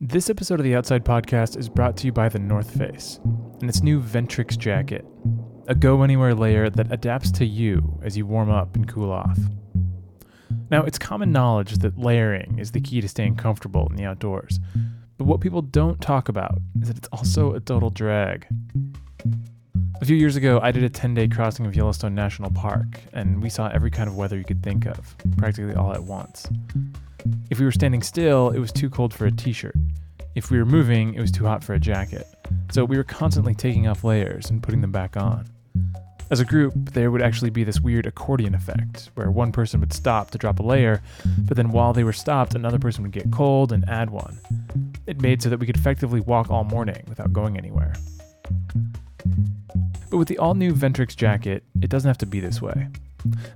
This episode of the Outside Podcast is brought to you by The North Face and its new Ventrix jacket, a go anywhere layer that adapts to you as you warm up and cool off. Now, it's common knowledge that layering is the key to staying comfortable in the outdoors, but what people don't talk about is that it's also a total drag. A few years ago, I did a 10 day crossing of Yellowstone National Park, and we saw every kind of weather you could think of, practically all at once. If we were standing still, it was too cold for a t shirt. If we were moving, it was too hot for a jacket. So we were constantly taking off layers and putting them back on. As a group, there would actually be this weird accordion effect, where one person would stop to drop a layer, but then while they were stopped, another person would get cold and add one. It made so that we could effectively walk all morning without going anywhere. But with the all new Ventrix jacket, it doesn't have to be this way.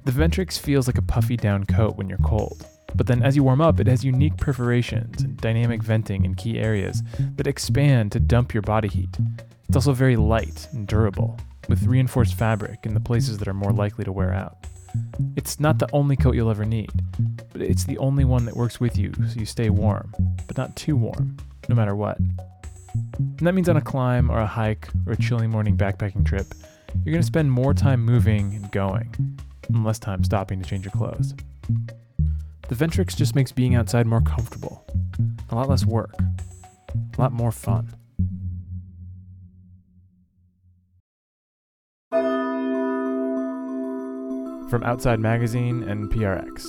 The Ventrix feels like a puffy down coat when you're cold, but then as you warm up, it has unique perforations and dynamic venting in key areas that expand to dump your body heat. It's also very light and durable, with reinforced fabric in the places that are more likely to wear out. It's not the only coat you'll ever need, but it's the only one that works with you so you stay warm, but not too warm, no matter what. And that means on a climb or a hike or a chilly morning backpacking trip, you're going to spend more time moving and going, and less time stopping to change your clothes. The Ventrix just makes being outside more comfortable, a lot less work, a lot more fun. From Outside Magazine and PRX,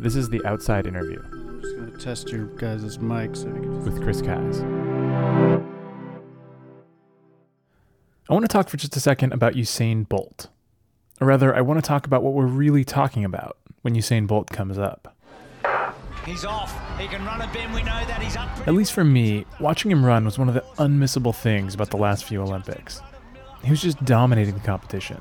this is the Outside Interview I'm just gonna test your guys' mics. So with Chris Cass. I want to talk for just a second about Usain Bolt. Or rather, I want to talk about what we're really talking about when Usain Bolt comes up. He's off. He can run a bin. We know that. He's up. At least for me, watching him run was one of the unmissable things about the last few Olympics. He was just dominating the competition,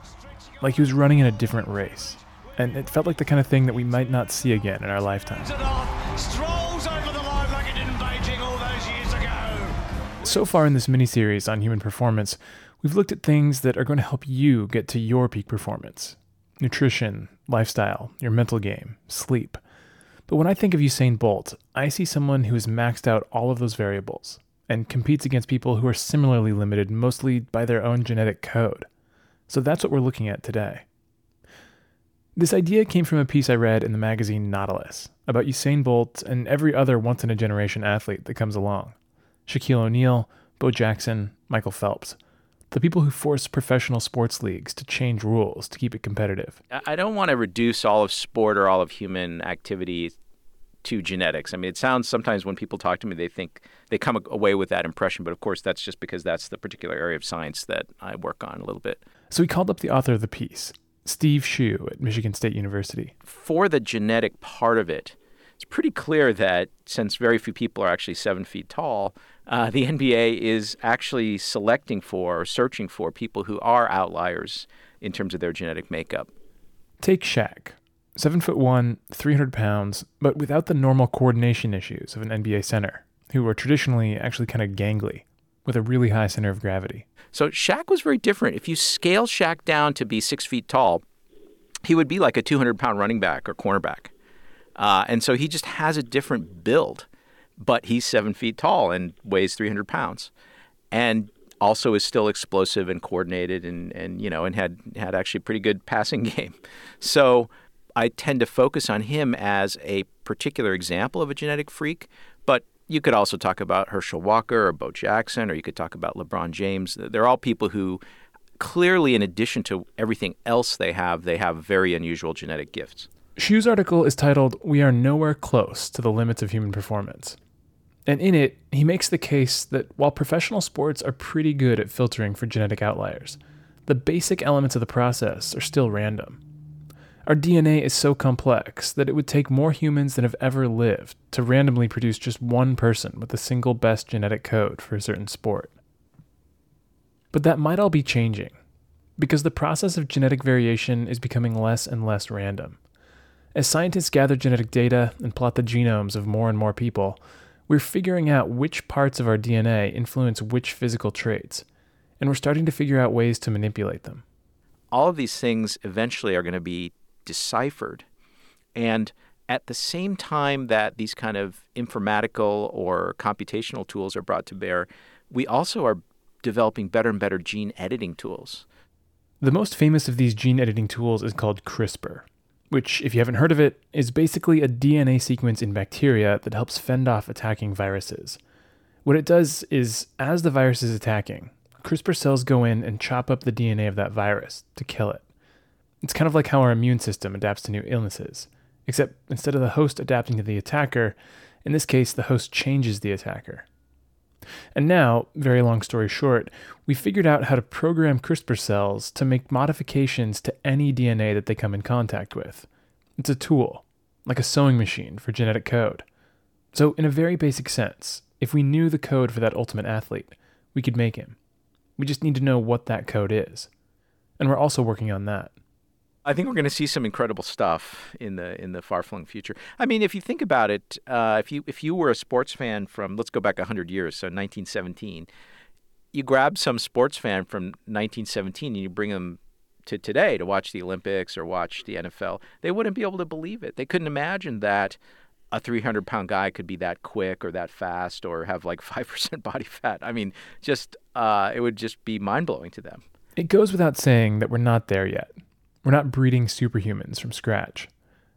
like he was running in a different race. And it felt like the kind of thing that we might not see again in our lifetime. it off. Strolls over the line like it did in Beijing all those years ago. So far in this mini-series on human performance, we've looked at things that are going to help you get to your peak performance. Nutrition, lifestyle, your mental game, sleep. But when I think of Usain Bolt, I see someone who has maxed out all of those variables and competes against people who are similarly limited mostly by their own genetic code. So that's what we're looking at today. This idea came from a piece I read in the magazine Nautilus about Usain Bolt and every other once in a generation athlete that comes along. Shaquille O'Neal, Bo Jackson, Michael Phelps. The people who force professional sports leagues to change rules to keep it competitive. I don't want to reduce all of sport or all of human activity to genetics. I mean, it sounds sometimes when people talk to me, they think they come away with that impression, but of course, that's just because that's the particular area of science that I work on a little bit. So we called up the author of the piece, Steve Shue at Michigan State University. For the genetic part of it, it's pretty clear that since very few people are actually seven feet tall, uh, the NBA is actually selecting for or searching for people who are outliers in terms of their genetic makeup. Take Shaq, seven foot one, 300 pounds, but without the normal coordination issues of an NBA center, who are traditionally actually kind of gangly, with a really high center of gravity. So Shaq was very different. If you scale Shaq down to be six feet tall, he would be like a 200 pound running back or cornerback. Uh, and so he just has a different build, but he's seven feet tall and weighs 300 pounds. And also is still explosive and coordinated and, and you know and had had actually a pretty good passing game. So I tend to focus on him as a particular example of a genetic freak, but you could also talk about Herschel Walker or Bo Jackson, or you could talk about LeBron James. They're all people who clearly, in addition to everything else they have, they have very unusual genetic gifts. Shue's article is titled We Are Nowhere Close to the Limits of Human Performance. And in it, he makes the case that while professional sports are pretty good at filtering for genetic outliers, the basic elements of the process are still random. Our DNA is so complex that it would take more humans than have ever lived to randomly produce just one person with the single best genetic code for a certain sport. But that might all be changing, because the process of genetic variation is becoming less and less random. As scientists gather genetic data and plot the genomes of more and more people, we're figuring out which parts of our DNA influence which physical traits, and we're starting to figure out ways to manipulate them. all of these things eventually are going to be deciphered. And at the same time that these kind of informatical or computational tools are brought to bear, we also are developing better and better gene editing tools. The most famous of these gene editing tools is called CRISPR, which, if you haven't heard of it, is basically a DNA sequence in bacteria that helps fend off attacking viruses. What it does is, as the virus is attacking, CRISPR cells go in and chop up the DNA of that virus to kill it. It's kind of like how our immune system adapts to new illnesses, except instead of the host adapting to the attacker, in this case, the host changes the attacker. And now, very long story short, we figured out how to program CRISPR cells to make modifications to any DNA that they come in contact with. It's a tool, like a sewing machine for genetic code. So, in a very basic sense, if we knew the code for that ultimate athlete, we could make him. We just need to know what that code is. And we're also working on that. I think we're going to see some incredible stuff in the in the far flung future. I mean, if you think about it, uh, if you if you were a sports fan from let's go back hundred years, so 1917, you grab some sports fan from 1917 and you bring them to today to watch the Olympics or watch the NFL, they wouldn't be able to believe it. They couldn't imagine that a 300 pound guy could be that quick or that fast or have like 5% body fat. I mean, just, uh, it would just be mind blowing to them. It goes without saying that we're not there yet. We're not breeding superhumans from scratch.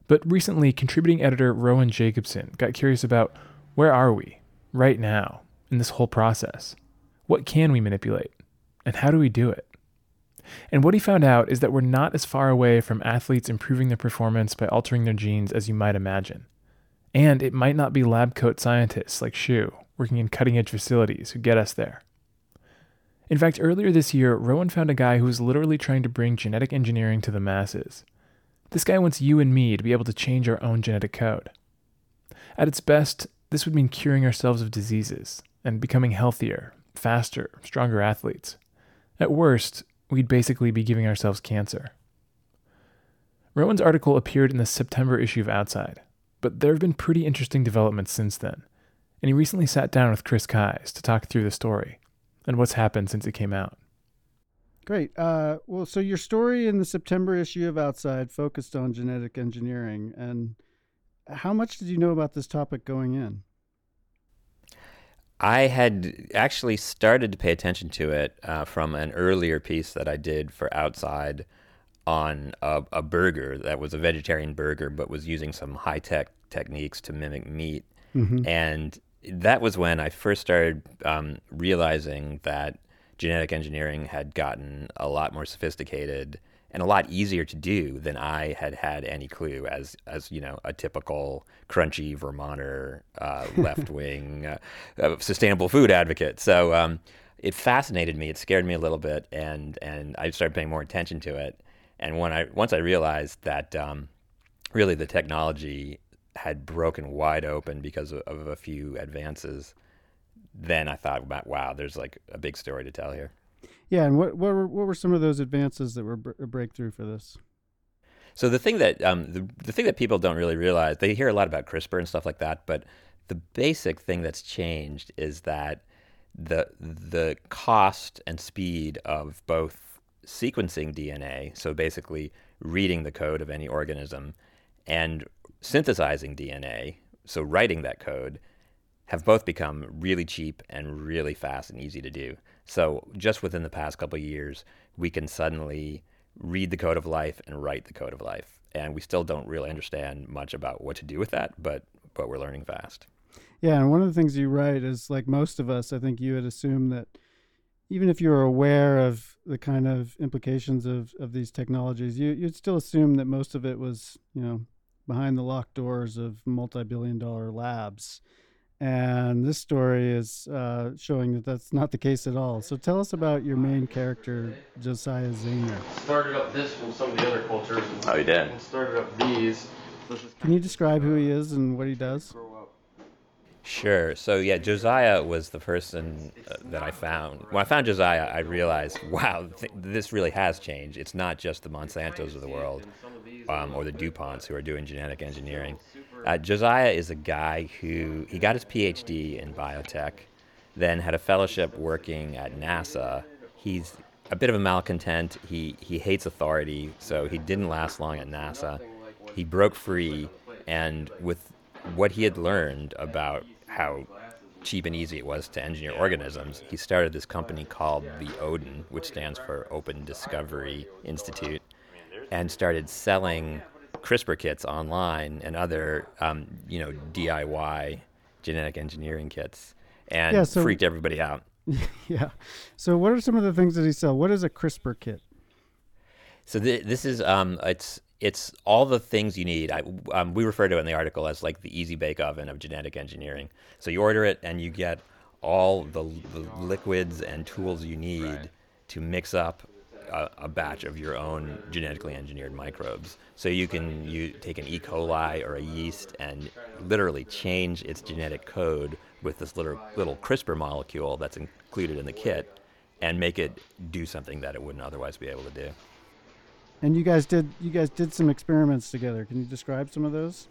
But recently, contributing editor Rowan Jacobson got curious about where are we, right now, in this whole process? What can we manipulate? And how do we do it? And what he found out is that we're not as far away from athletes improving their performance by altering their genes as you might imagine. And it might not be lab coat scientists like Shu working in cutting edge facilities who get us there. In fact, earlier this year, Rowan found a guy who was literally trying to bring genetic engineering to the masses. This guy wants you and me to be able to change our own genetic code. At its best, this would mean curing ourselves of diseases and becoming healthier, faster, stronger athletes. At worst, we'd basically be giving ourselves cancer. Rowan's article appeared in the September issue of Outside, but there have been pretty interesting developments since then, and he recently sat down with Chris Keyes to talk through the story and what's happened since it came out. Great. Uh, well, so your story in the September issue of Outside focused on genetic engineering, and how much did you know about this topic going in? I had actually started to pay attention to it uh, from an earlier piece that I did for Outside on a, a, burger that was a vegetarian burger, but was using some high tech techniques to mimic meat. Mm-hmm. And that was when I first started um, realizing that genetic engineering had gotten a lot more sophisticated and a lot easier to do than I had had any clue as as you know a typical crunchy Vermonter uh, left wing uh, uh, sustainable food advocate. So um, it fascinated me. It scared me a little bit, and and I started paying more attention to it. And when I once I realized that um, really the technology had broken wide open because of, of a few advances, then I thought wow, there's like a big story to tell here. Yeah, and what what were, what were some of those advances that were a breakthrough for this? So the thing that um, the the thing that people don't really realize, they hear a lot about CRISPR and stuff like that, but the basic thing that's changed is that the the cost and speed of both sequencing DNA, so basically reading the code of any organism, and synthesizing DNA, so writing that code, have both become really cheap and really fast and easy to do. So just within the past couple years, we can suddenly read the code of life and write the code of life. And we still don't really understand much about what to do with that, but but we're learning fast. Yeah, and one of the things you write is like most of us, I think you had assumed that even if you were aware of the kind of implications of, of these technologies, you, you'd still assume that most of it was, you know, behind the locked doors of multi-billion dollar labs and this story is uh, showing that that's not the case at all. So tell us about your main character, Josiah Zahner. Started up this from some of the other cultures. Oh, he did. And started up these. Can you describe who he is and what he does? Sure. So yeah, Josiah was the person uh, that I found. When I found Josiah, I realized, wow, th- this really has changed. It's not just the Monsantos of the world um, or the DuPonts who are doing genetic engineering. Uh, Josiah is a guy who he got his PhD in biotech, then had a fellowship working at NASA. He's a bit of a malcontent. He he hates authority, so he didn't last long at NASA. He broke free And with what he had learned about how cheap and easy it was to engineer organisms, he started this company called the Odin, which stands for Open Discovery Institute, and started selling CRISPR kits online and other, um, you know, DIY genetic engineering kits, and Yeah, so- freaked everybody out. yeah. So what are some of the things that he sell? What is a CRISPR kit? So th- this is um, it's it's all the things you need. I, um, we refer to it in the article as like the easy bake oven of genetic engineering. So you order it and you get all the, the liquids and tools you need to mix up a, a batch of your own genetically engineered microbes. So you can you take an E. coli or a yeast and literally change its genetic code with this little little CRISPR molecule that's included in the kit, and make it do something that it wouldn't otherwise be able to do. And you guys did you guys did some experiments together. Can you describe some of those?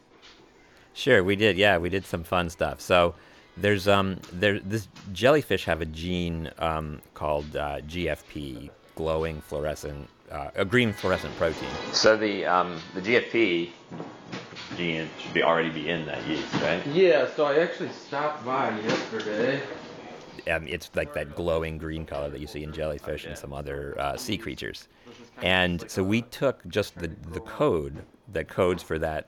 Sure, we did. Yeah, we did some fun stuff. So there's um there this jellyfish have a gene um, called uh, GFP, glowing fluorescent, uh, a green fluorescent protein. So the um, the GFP gene should be already be in that yeast, right? Yeah, so I actually stopped by yesterday. um, it's like that glowing green color that you see in jellyfish and some other uh, sea creatures. And so we took just the, the code that codes for that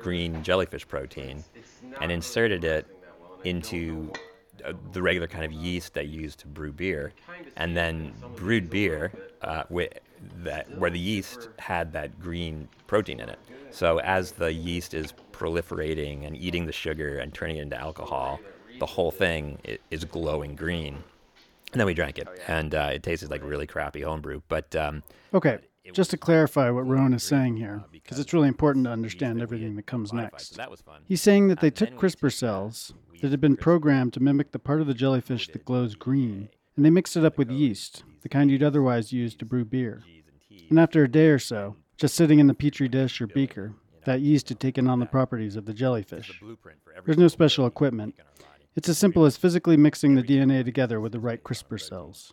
green jellyfish protein and inserted it into uh, the regular kind of yeast they use to brew beer, and then brewed beer uh, with that where the yeast had that green protein in it. So as the yeast is proliferating and eating the sugar and turning it into alcohol, the whole thing is glowing green. And then we drank it, and uh, it tasted like really crappy homebrew. But um, Okay. Just to clarify what Rowan is saying here, because it's really important to understand everything that comes next. That was fun. He's saying that they Um, took CRISPR uh, cells that had been programmed to mimic the part of the jellyfish that glows green, and they mixed it up with yeast, the kind you'd otherwise use to brew beer. And after a day or so, just sitting in the petri dish or beaker, that yeast had taken on the properties of the jellyfish. blueprint for every There's no special equipment. in our body. It's as simple as physically mixing the DNA together with the right CRISPR cells.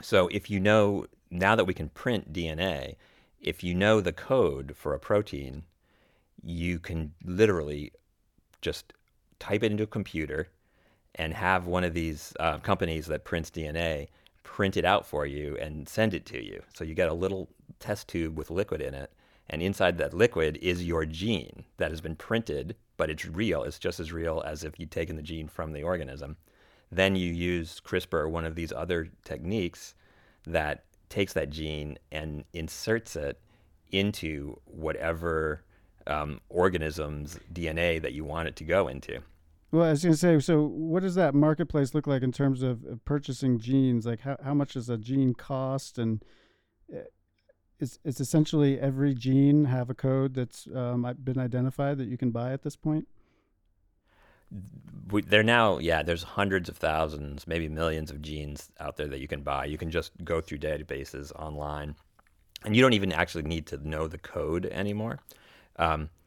So if you know now that we can print DNA, if you know the code for a protein, you can literally just type it into a computer and have one of these uh, companies that prints DNA print it out for you and send it to you. So you get a little test tube with liquid in it, and inside that liquid is your gene that has been printed, but it's real. It's just as real as if you'd taken the gene from the organism. Then you use CRISPR or one of these other techniques that takes that gene and inserts it into whatever um, organism's DNA that you want it to go into. Well, I was going to say, so what does that marketplace look like in terms of purchasing genes? Like, how, how much does a gene cost? And uh, is it's essentially every gene have a code that's um, been identified that you can buy at this point? we, they're now yeah there's hundreds of thousands maybe millions of genes out there that you can buy you can just go through databases online and you don't even actually need to know the code anymore um, it's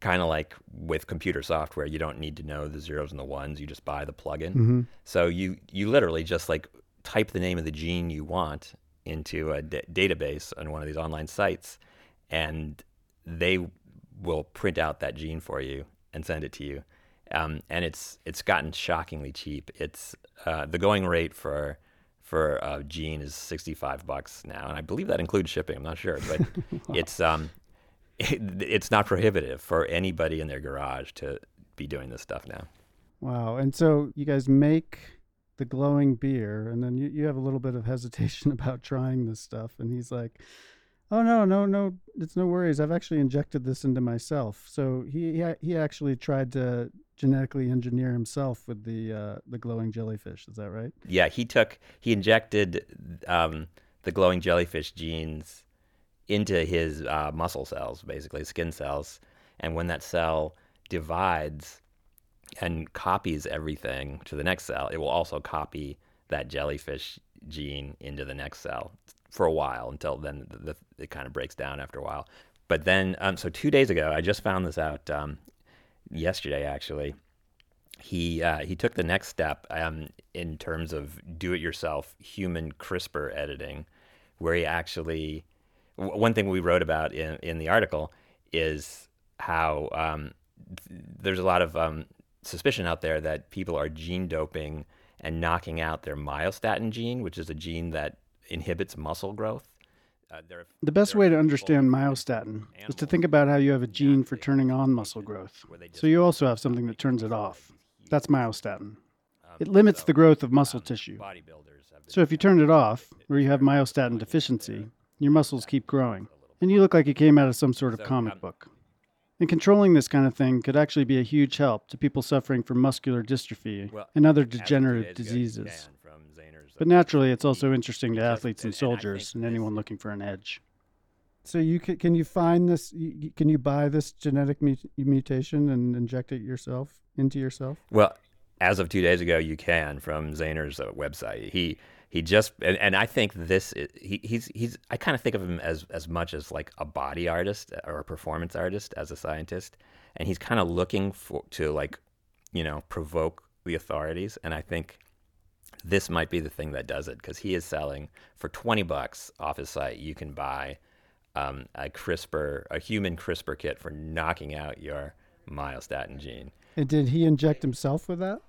kind of like with computer software you don't need to know the zeros and the ones you just buy the plugin so you you literally just like type the name of the gene you want into a database on one of these online sites and they will print out that gene for you and send it to you. Um, and it's it's gotten shockingly cheap. It's uh, the going rate for for a gene is sixty five bucks now, and I believe that includes shipping. I'm not sure, but it's um it, it's not prohibitive for anybody in their garage to be doing this stuff now. Wow. And so you guys make the glowing beer, and then you, you have a little bit of hesitation about trying this stuff. And he's like, oh, no, no, no, it's no worries. I've actually injected this into myself. So he, he, he actually tried to genetically engineer himself with the, uh, the glowing jellyfish. Is that right? Yeah, he took he injected um, the glowing jellyfish genes into his uh, muscle cells, basically skin cells, and when that cell divides and copies everything to the next cell, it will also copy that jellyfish gene into the next cell for a while until then the, the, it kind of breaks down after a while. But then, um, so two days ago, I just found this out um, yesterday actually he uh, he took the next step um, in terms of do-it-yourself human CRISPR editing, where he actually w- one thing we wrote about in in the article is how um, th- there's a lot of um, suspicion out there that people are gene doping and knocking out their myostatin gene, which is a gene that inhibits muscle growth. Uh, there The best way to understand myostatin is to think about how you have a gene for turning on muscle growth. So you also have something that turns it off. That's myostatin. um, It limits the growth of muscle um, tissue. So if you turn it off, or you have myostatin deficiency, your muscles keep growing, and you look like you came out of some sort of comic book. And controlling this kind of thing could actually be a huge help to people suffering from muscular dystrophy and other as of two degenerative days ago, you diseases. can from Zahner's, But naturally, it's also interesting to athletes and and- and I think soldiers and anyone looking for an edge. So you can, can you find this? you- you- Can you buy this genetic mutation and inject it yourself into yourself? Well, as of two days ago, you can from Zahner's uh, website. He he just and, and I think this is, he, he's he's I kind of think of him as as much as like a body artist or a performance artist as a scientist, and he's kind of looking for to like you know provoke the authorities, and I think this might be the thing that does it because he is selling for 20 bucks off his site you can buy um, a CRISPR a human CRISPR kit for knocking out your myostatin gene. And did he inject himself with that?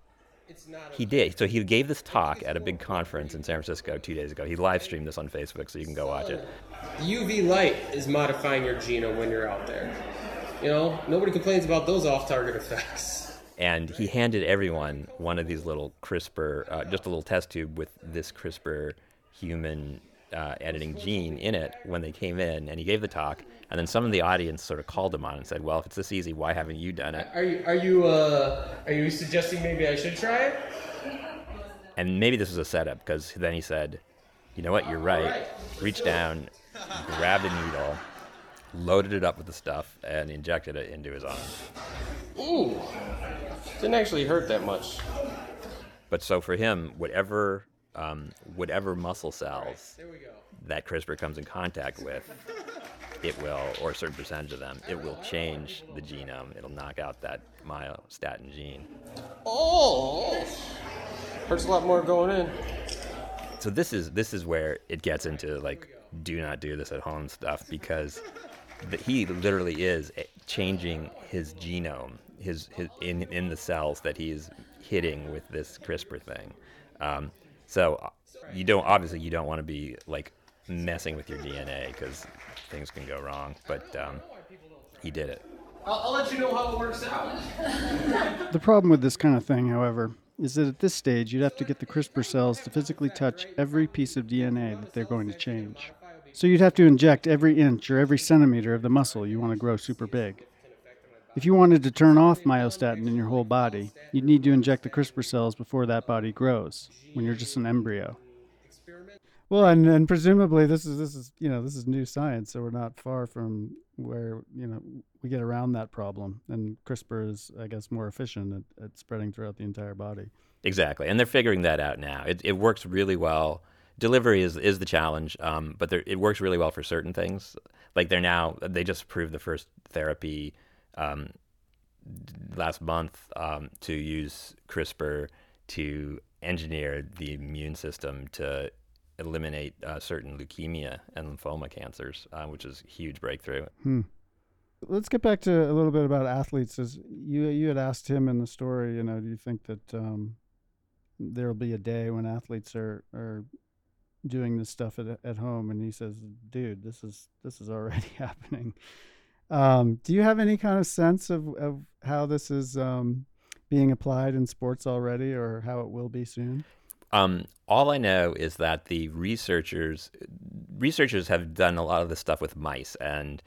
He did. So he gave this talk at a big conference in San Francisco two days ago. He live streamed this on Facebook, so you can go watch it. UV light is modifying your genome when you're out there. You know, nobody complains about those off-target effects. And he handed everyone one of these little CRISPR, uh, just a little test tube with this CRISPR human uh, editing gene in it when they came in. And he gave the talk. And then some of the audience sort of called him on and said, "Well, if it's this easy, why haven't you done it?" Are you are you uh are you suggesting maybe I should try it? And maybe this was a setup because then he said, "You know what? You're right." Reached down, grabbed a needle, loaded it up with the stuff, and injected it into his arm. Ooh, didn't actually hurt that much. But so for him, whatever um, whatever muscle cells There we go. that CRISPR comes in contact with, it will, or a certain percentage of them, it will change the genome. It'll knock out that myostatin gene. Oh, hurts a lot more going in. So this is this is where it gets into like do not do this at home stuff because the, he literally is eh, changing his genome, his, his in in the cells that he's hitting with this CRISPR thing. Um, so uh, you don't obviously you don't want to be like messing with your DNA because things can go wrong. But um, he did it. I'll, I'll let you know how it works out. The problem with this kind of thing, however, is that at this stage you'd have to get the CRISPR cells to physically touch every piece of DNA that they're going to change. So you'd have to inject every inch or every centimeter of the muscle you want to grow super big. If you wanted to turn off myostatin in your whole body, you'd need to inject the CRISPR cells before that body grows, when you're just an embryo. Well, and, and presumably this is this is you know this is new science, so we're not far from where you know we get around that problem. And CRISPR is, I guess, more efficient at, at spreading throughout the entire body. Exactly, and they're figuring that out now. It, it works really well. Delivery is is the challenge, um, but it works really well for certain things. Like they're now they just approved the first therapy um, last month um, to use CRISPR to engineer the immune system to eliminate uh, certain leukemia and lymphoma cancers, uh, which is a huge breakthrough. Let's get back to a little bit about athletes. As you you had asked him in the story, you know, do you think that um, there'll be a day when athletes are are doing this stuff at at home? And he says, "Dude, this is this is already happening." Um, do you have any kind of sense of of how this is um, being applied in sports already, or how it will be soon? Um, all I know is that the researchers researchers have done a lot of this stuff with mice, and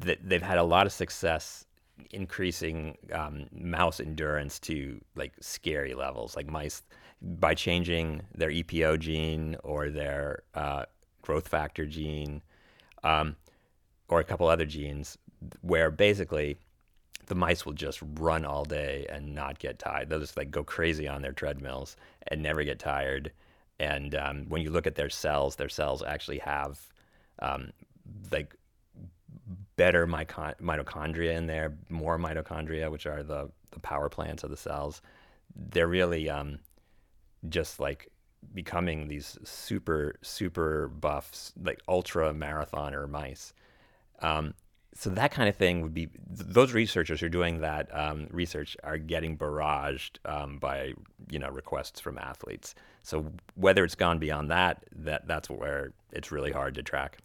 th- they've had a lot of success increasing um, mouse endurance to like scary levels. Like mice, by changing their EPO gene or their uh, growth factor gene, um, or a couple other genes, where basically the mice will just run all day and not get tired. They'll just like go crazy on their treadmills and never get tired. And um, when you look at their cells, their cells actually have um, like better mitochondria in there, more mitochondria, which are the, the power plants of the cells. They're really um, just like becoming these super, super buffs, like ultra marathoner mice. Um, so that kind of thing would be th- those researchers who are doing that um, research are getting barraged um, by you know requests from athletes. So whether it's gone beyond that, that that's where it's really hard to track.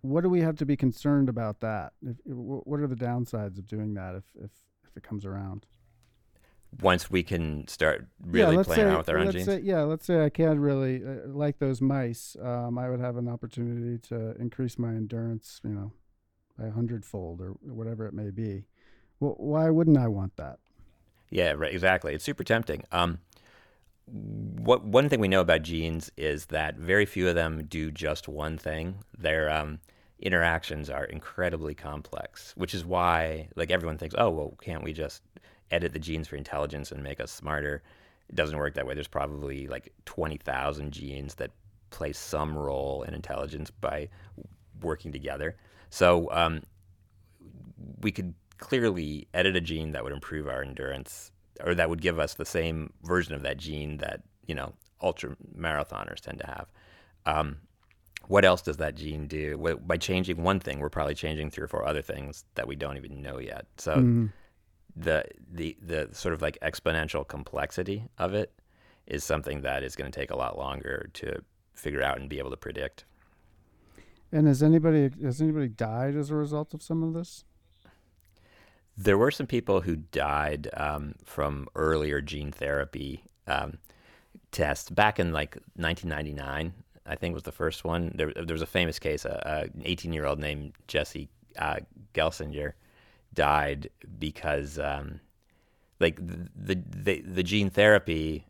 What do we have to be concerned about that? If, what are the downsides of doing that if, if, if it comes around? Once we can start really let's playing say, around with our own let's genes, Say, yeah, let's say I can really uh, like those mice. Um, I would have an opportunity to increase my endurance, you know, by a hundredfold or whatever it may be. Well, why wouldn't I want that? Yeah, right. Exactly. It's super tempting. Um, what one thing we know about genes is that very few of them do just one thing. Their um, interactions are incredibly complex, which is why, like, everyone thinks, oh, well, can't we just edit the genes for intelligence and make us smarter? It doesn't work that way. There's probably like twenty thousand genes that play some role in intelligence by working together. So um, we could clearly edit a gene that would improve our endurance or that would give us the same version of that gene that you know ultra marathoners tend to have. Um, what else does that gene do? By changing one thing we're probably changing three or four other things that we don't even know yet. So Mhm. the the the sort of like exponential complexity of it is something that is going to take a lot longer to figure out and be able to predict And has anybody has anybody died as a result of some of this? There were some people who died um, from earlier gene therapy um, tests back in like 1999. I think was the first one. There, there was a famous case. A, a, an 18 year old named Jesse uh, Gelsinger died because um, like the, the the gene therapy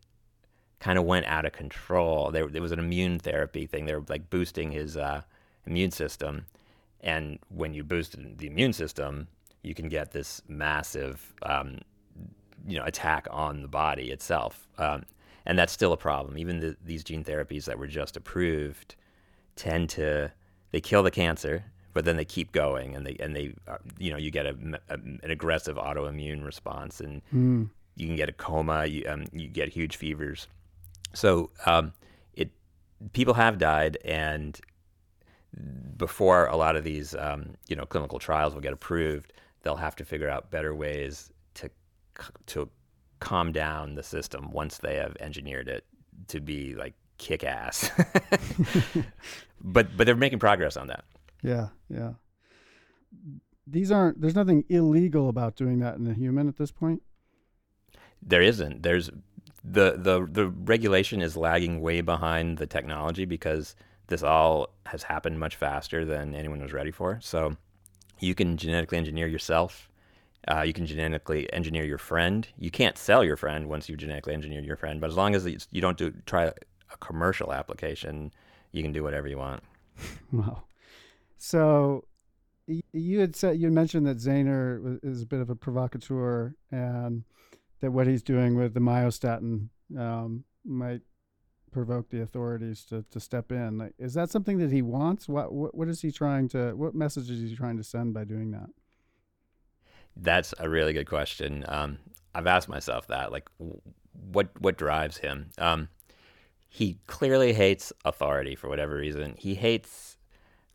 kind of went out of control. There, there was an immune therapy thing. They were like boosting his uh, immune system, and when you boost the immune system, you can get this massive, um, you know, attack on the body itself. Um, and that's still a problem. Even the, these gene therapies that were just approved tend to they kill the cancer, but then they keep going, and they and they uh, you know you get a, a, an aggressive autoimmune response, and Mm. you can get a coma, you um, you get huge fevers. So um, it people have died, and before a lot of these um, you know clinical trials will get approved, they'll have to figure out better ways to to calm down the system once they have engineered it to be like kick ass. but but they're making progress on that. Yeah, yeah. These aren't. There's nothing illegal about doing that in a human at this point. There isn't. There's the the the regulation is lagging way behind the technology because this all has happened much faster than anyone was ready for. So you can genetically engineer yourself. Uh, you can genetically engineer your friend. You can't sell your friend once you've genetically engineered your friend, but as long as you don't do try a commercial application, you can do whatever you want. Wow. So you had said you mentioned that Zaner wa- is a bit of a provocateur, and that what he's doing with the myostatin um, might provoke the authorities to, to step in. Like, is that something that he wants? What, what what is he trying to? What message is he trying to send by doing that? That's a really good question. Um, I've asked myself that, like, what what drives him? Um, he clearly hates authority for whatever reason. He hates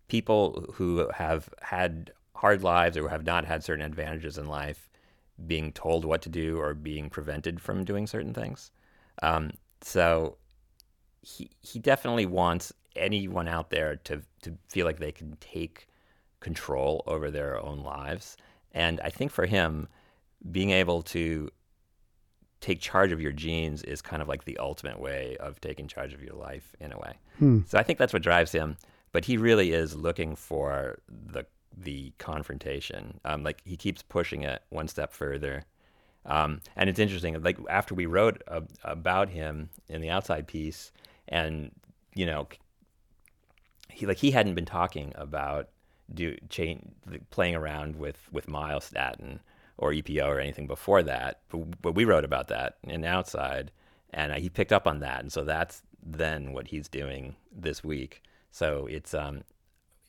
people who have had hard lives or have not had certain advantages in life being told what to do or being prevented from doing certain things. Um, so he he definitely wants anyone out there to to feel like they can take control over their own lives. And I think for him, being able to take charge of your genes is kind of like the ultimate way of taking charge of your life in a way. Hmm. So I think that's what drives him. But he really is looking for the the confrontation. Um, like he keeps pushing it one step further. Um, and it's interesting. Like after we wrote a, about him in the outside piece, and you know, he like he hadn't been talking about do playing around with with myostatin or EPO or anything before that. But, but we wrote about that in outside, and uh, he picked up on that, and so that's then what he's doing this week. So it's um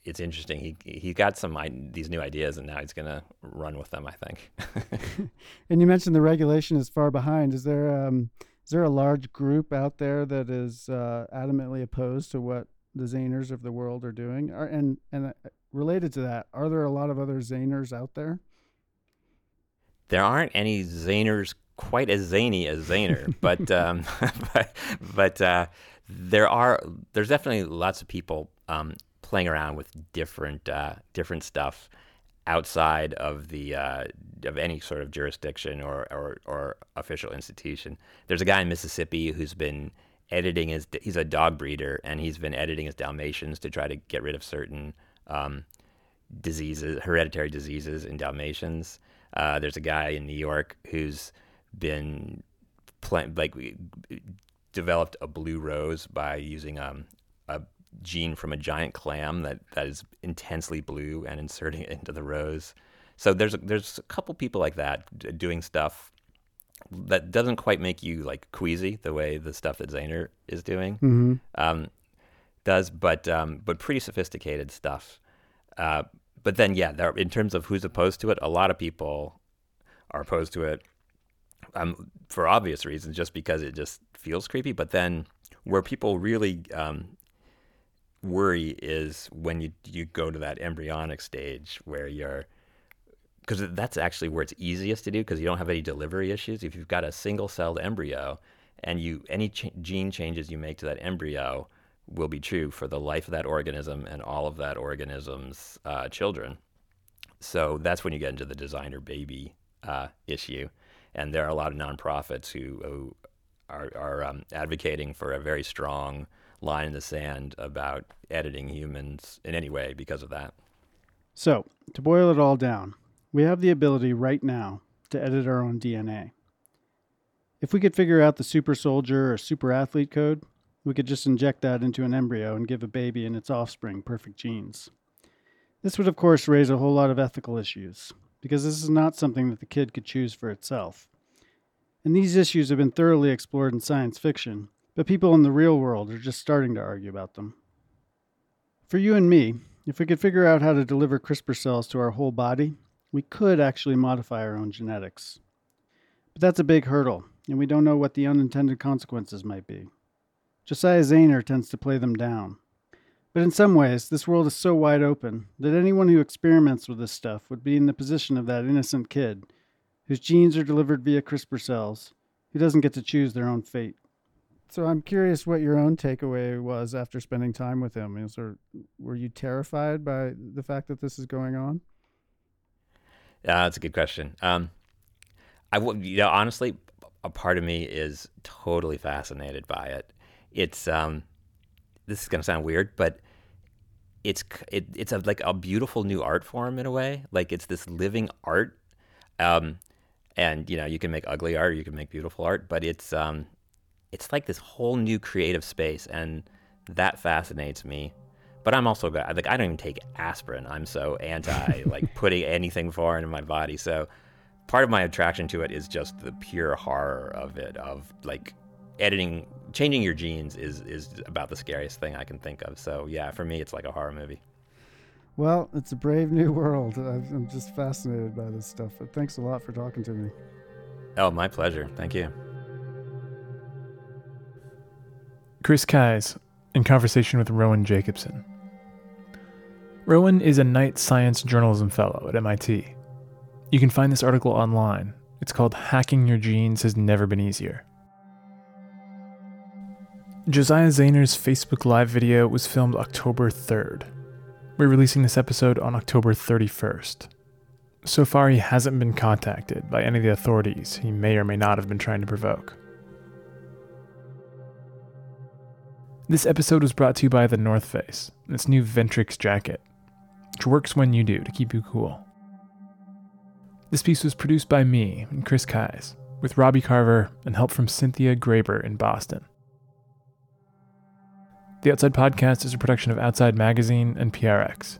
it's interesting. He he got some these new ideas, and now he's gonna run with them. I think. And you mentioned the regulation is far behind. Is there um, is there a large group out there that is uh, adamantly opposed to what the Zaners of the world are doing? Are, and and uh, related to that, are there a lot of other Zaners out there? There aren't any Zaners quite as zany as Zaner, but um, but, but uh, there are there's definitely lots of people um, playing around with different uh, different stuff outside of the uh, of any sort of jurisdiction or, or or official institution. There's a guy in Mississippi who's been editing his he's a dog breeder and he's been editing his Dalmatians to try to get rid of certain um, diseases, hereditary diseases in Dalmatians. Uh, there's a guy in New York who's been plant like developed a blue rose by using um, a gene from a giant clam that, that is intensely blue and inserting it into the rose. So there's a, there's a couple people like that doing stuff that doesn't quite make you like queasy the way the stuff that Zaner is doing Mm-hmm. um, does, but um, but pretty sophisticated stuff. Uh, but then yeah, there, in terms of who's opposed to it, a lot of people are opposed to it um, for obvious reasons, just because it just feels creepy. But then where people really um, worry is when you you go to that embryonic stage where you're because that's actually where it's easiest to do because you don't have any delivery issues. If you've got a single celled embryo and you any ch- gene changes you make to that embryo will be true for the life of that organism and all of that organism's uh, children. So that's when you get into the designer baby uh, issue, and there are a lot of nonprofits who, who are, are um, advocating for a very strong line in the sand about editing humans in any way because of that. So, to boil it all down, we have the ability right now to edit our own DNA. If we could figure out the super soldier or super athlete code, we could just inject that into an embryo and give a baby and its offspring perfect genes. This would, of course, raise a whole lot of ethical issues, because this is not something that the kid could choose for itself. And these issues have been thoroughly explored in science fiction, but people in the real world are just starting to argue about them. For you and me, if we could figure out how to deliver CRISPR cells to our whole body, we could actually modify our own genetics. But that's a big hurdle, and we don't know what the unintended consequences might be. Josiah Zahner tends to play them down. But in some ways, this world is so wide open that anyone who experiments with this stuff would be in the position of that innocent kid whose genes are delivered via CRISPR cells, who doesn't get to choose their own fate. So I'm curious what your own takeaway was after spending time with him. Is there, were you terrified by the fact that this is going on? Uh, that's a good question. Um, I would, you know, honestly, a part of me is totally fascinated by it. It's um, this is gonna sound weird, but it's it, it's a, like a beautiful new art form in a way. Like it's this living art, um, and you know, you can make ugly art, you can make beautiful art, but it's um, it's like this whole new creative space, and that fascinates me. But I'm also like I don't even take aspirin. I'm so anti like putting anything foreign in my body. So part of my attraction to it is just the pure horror of it. Of like editing, changing your genes is is about the scariest thing I can think of. So yeah, for me, it's like a horror movie. Well, it's a brave new world. I'm just fascinated by this stuff. But thanks a lot for talking to me. Oh, my pleasure. Thank you. Chris Keyes in conversation with Rowan Jacobson. Rowan is a Knight Science Journalism Fellow at MIT. You can find this article online. It's called Hacking Your Genes Has Never Been Easier. Josiah Zahner's Facebook Live video was filmed October 3rd. We're releasing this episode on October 31st. So far, he hasn't been contacted by any of the authorities he may or may not have been trying to provoke. This episode was brought to you by The North Face its new Ventrix jacket, which works when you do to keep you cool. This piece was produced by me and Chris Keyes, with Robbie Carver and help from Cynthia Graber in Boston. The Outside Podcast is a production of Outside Magazine and PRX.